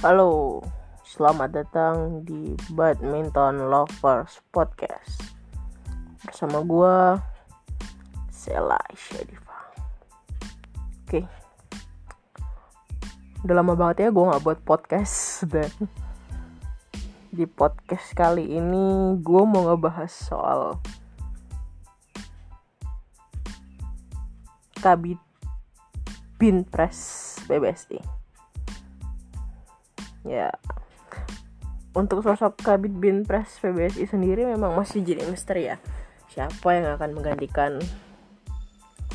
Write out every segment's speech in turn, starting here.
Halo, selamat datang di Badminton Lovers Podcast. Bersama gue, Sela Syedifa Oke. Udah lama banget ya gue gak buat podcast Dan. Di podcast kali ini gue mau ngebahas soal Kabit Binpres PBSI ya. Untuk sosok Kabit Binpres PBSI sendiri memang masih jadi misteri ya. Siapa yang akan menggantikan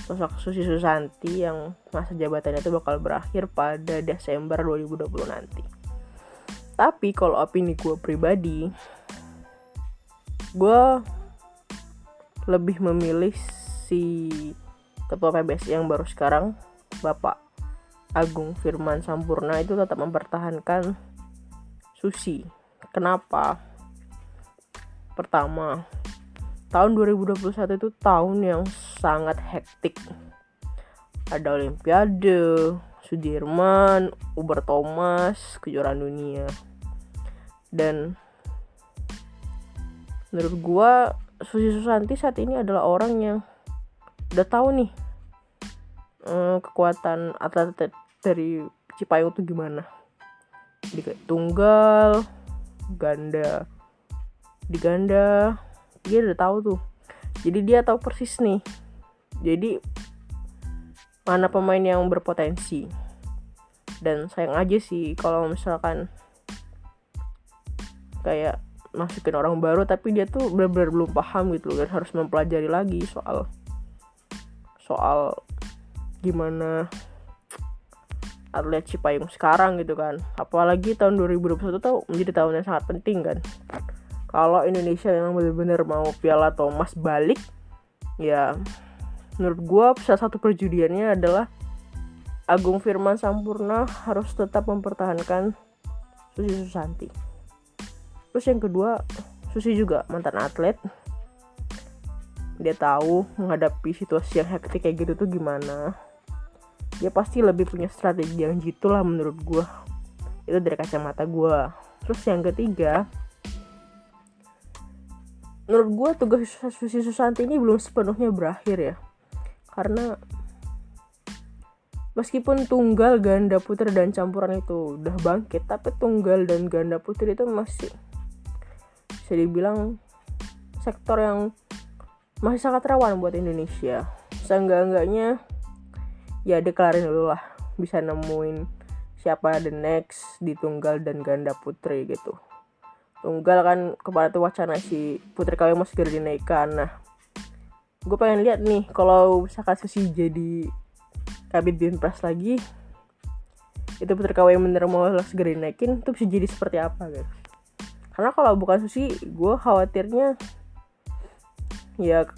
sosok Susi Susanti yang masa jabatannya itu bakal berakhir pada Desember 2020 nanti? Tapi kalau opini gue pribadi gue lebih memilih si ketua PBSI yang baru sekarang Bapak Agung Firman Sampurna itu tetap mempertahankan Susi. Kenapa? Pertama, tahun 2021 itu tahun yang sangat hektik. Ada Olimpiade, Sudirman, Uber Thomas, kejuaraan dunia. Dan menurut gua Susi Susanti saat ini adalah orang yang udah tahu nih eh, kekuatan atlet dari Cipayung tuh gimana? Di tunggal ganda di ganda dia udah tahu tuh. Jadi dia tahu persis nih. Jadi mana pemain yang berpotensi? Dan sayang aja sih kalau misalkan kayak masukin orang baru tapi dia tuh benar-benar belum paham gitu loh dan harus mempelajari lagi soal soal gimana atlet Cipayung sekarang gitu kan. Apalagi tahun 2021 tuh menjadi tahun yang sangat penting kan. Kalau Indonesia yang benar-benar mau Piala Thomas balik ya menurut gue salah satu perjudiannya adalah Agung Firman Sampurna harus tetap mempertahankan Susi Susanti. Terus yang kedua Susi juga mantan atlet. Dia tahu menghadapi situasi yang hektik kayak gitu tuh gimana dia pasti lebih punya strategi yang gitu lah menurut gue itu dari kacamata gue terus yang ketiga menurut gue tugas Susi Susanti ini belum sepenuhnya berakhir ya. Karena meskipun tunggal ganda putri dan campuran itu udah bangkit tapi tunggal dan ganda putri itu masih bisa dibilang sektor yang masih sangat rawan buat Indonesia. Seenggak-enggaknya ya deklarin dulu lah. Bisa nemuin siapa the next di tunggal dan ganda putri gitu. Tunggal kan kemarin tuh wacana si putri KW mau segera dinaikkan. Nah gue pengen lihat nih kalau misalkan Susi jadi kabit binpres lagi itu putri KW bener mau segera dinaikin itu bisa jadi seperti apa guys? Karena kalau bukan Susi gue khawatirnya ya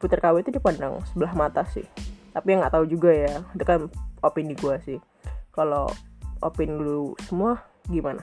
putri KW itu dipandang sebelah mata sih tapi yang nggak tahu juga ya itu kan opini gue sih. Kalau opini lu semua gimana